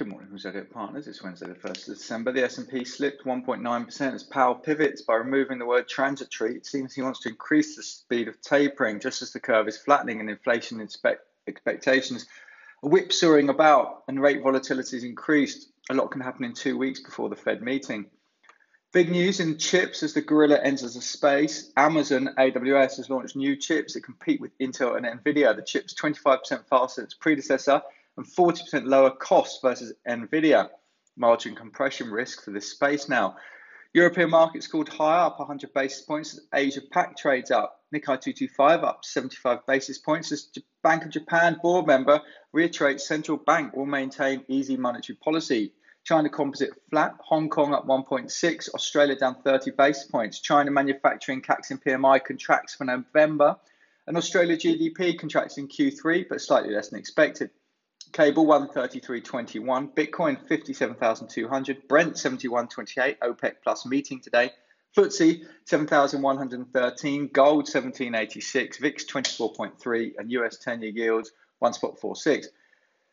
Good morning from Zodiac Partners. It's Wednesday, the 1st of December. The S&P slipped 1.9% as Powell pivots by removing the word transitory. It seems he wants to increase the speed of tapering just as the curve is flattening and inflation expect- expectations are whipsawing about and rate volatility has increased. A lot can happen in two weeks before the Fed meeting. Big news in chips as the gorilla enters the space. Amazon AWS has launched new chips that compete with Intel and Nvidia. The chip's 25% faster than its predecessor and 40% lower cost versus Nvidia. Margin compression risk for this space now. European markets called higher, up 100 basis points. Asia Pac trades up. Nikkei 225 up 75 basis points as Bank of Japan board member reiterates central bank will maintain easy monetary policy. China composite flat, Hong Kong up 1.6, Australia down 30 basis points. China manufacturing Caixin PMI contracts for November, and Australia GDP contracts in Q3, but slightly less than expected. Cable 133.21, Bitcoin 57,200, Brent 71.28, OPEC plus meeting today. FTSE 7,113, gold 1786, VIX 24.3, and US 10 year yields 1 spot 46.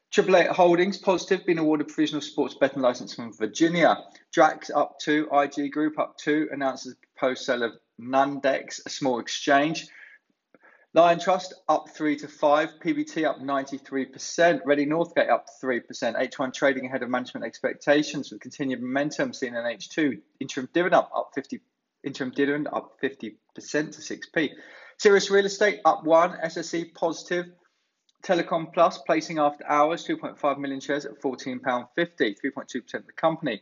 Triple Eight Holdings positive, been awarded provisional sports betting license from Virginia. Drax up two, IG Group up two, announces proposed sale of Nadex, a small exchange. Liontrust up 3 to 5, PBT up 93%, Redde Northgate up 3%, H1 trading ahead of management expectations with continued momentum seen in H2. Interim dividend up, up 50 interim dividend up 50% to 6p. Sirius Real Estate up 1, SSE positive, Telecom Plus placing after hours 2.5 million shares at £14.50, 3.2% of the company.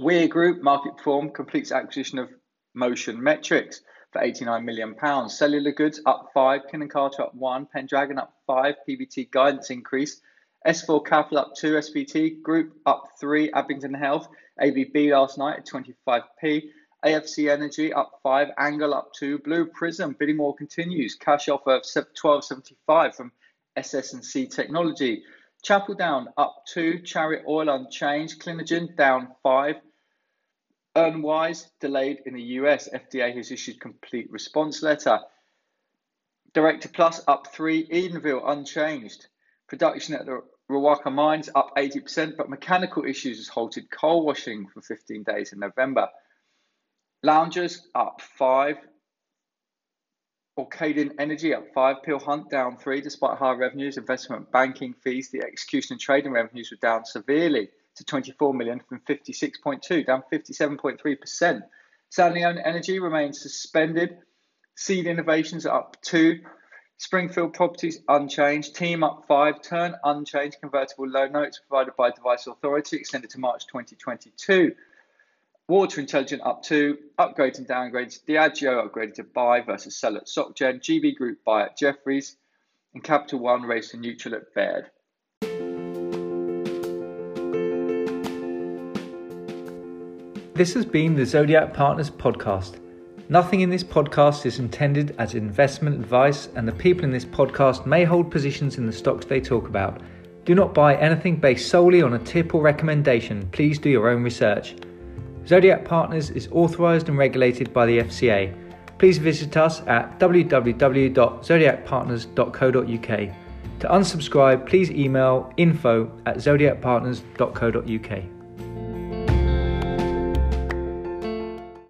Weir Group market form completes acquisition of Motion Metrics for 89 million pounds. Cellular goods up five, Kin & Carta up one, Pendragon up five, PBT guidance increase. S4 Capital up two, SVT Group up three, Abingdon Health, ABB last night at 25p. AFC Energy up five, Angle up two, Blue Prism bidding war continues. Cash offer of 12.75 from SS&C Technology. Chapel down up two, Chariot Oil unchanged, Clinigen down five. Earnwise delayed in the US. FDA has issued complete response letter. Directa Plus up three. Edenville unchanged. Production at the Rukwa mines up 80%, but mechanical issues has halted coal washing for 15 days in November. Loungers up five. Orcadian Energy up five. Peel Hunt down three, despite higher revenues. Investment banking fees, the execution and trading revenues were down severely to 24 million from 56.2, down 57.3%. San Leon Energy remains suspended. Seed Innovations up two. Springfield Properties unchanged. Team up five. Tern unchanged. Convertible loan notes provided by Device Authority extended to March 2022. Water Intelligence up two. Upgrades and downgrades. Diageo upgraded to buy versus sell at SocGen. GB Group buy at Jefferies. And Capital One raised to neutral at Baird. This has been the Zodiac Partners podcast. Nothing in this podcast is intended as investment advice, and the people in this podcast may hold positions in the stocks they talk about. Do not buy anything based solely on a tip or recommendation. Please do your own research. Zodiac Partners is authorized and regulated by the FCA. Please visit us at www.zodiacpartners.co.uk. To unsubscribe, please email info at zodiacpartners.co.uk.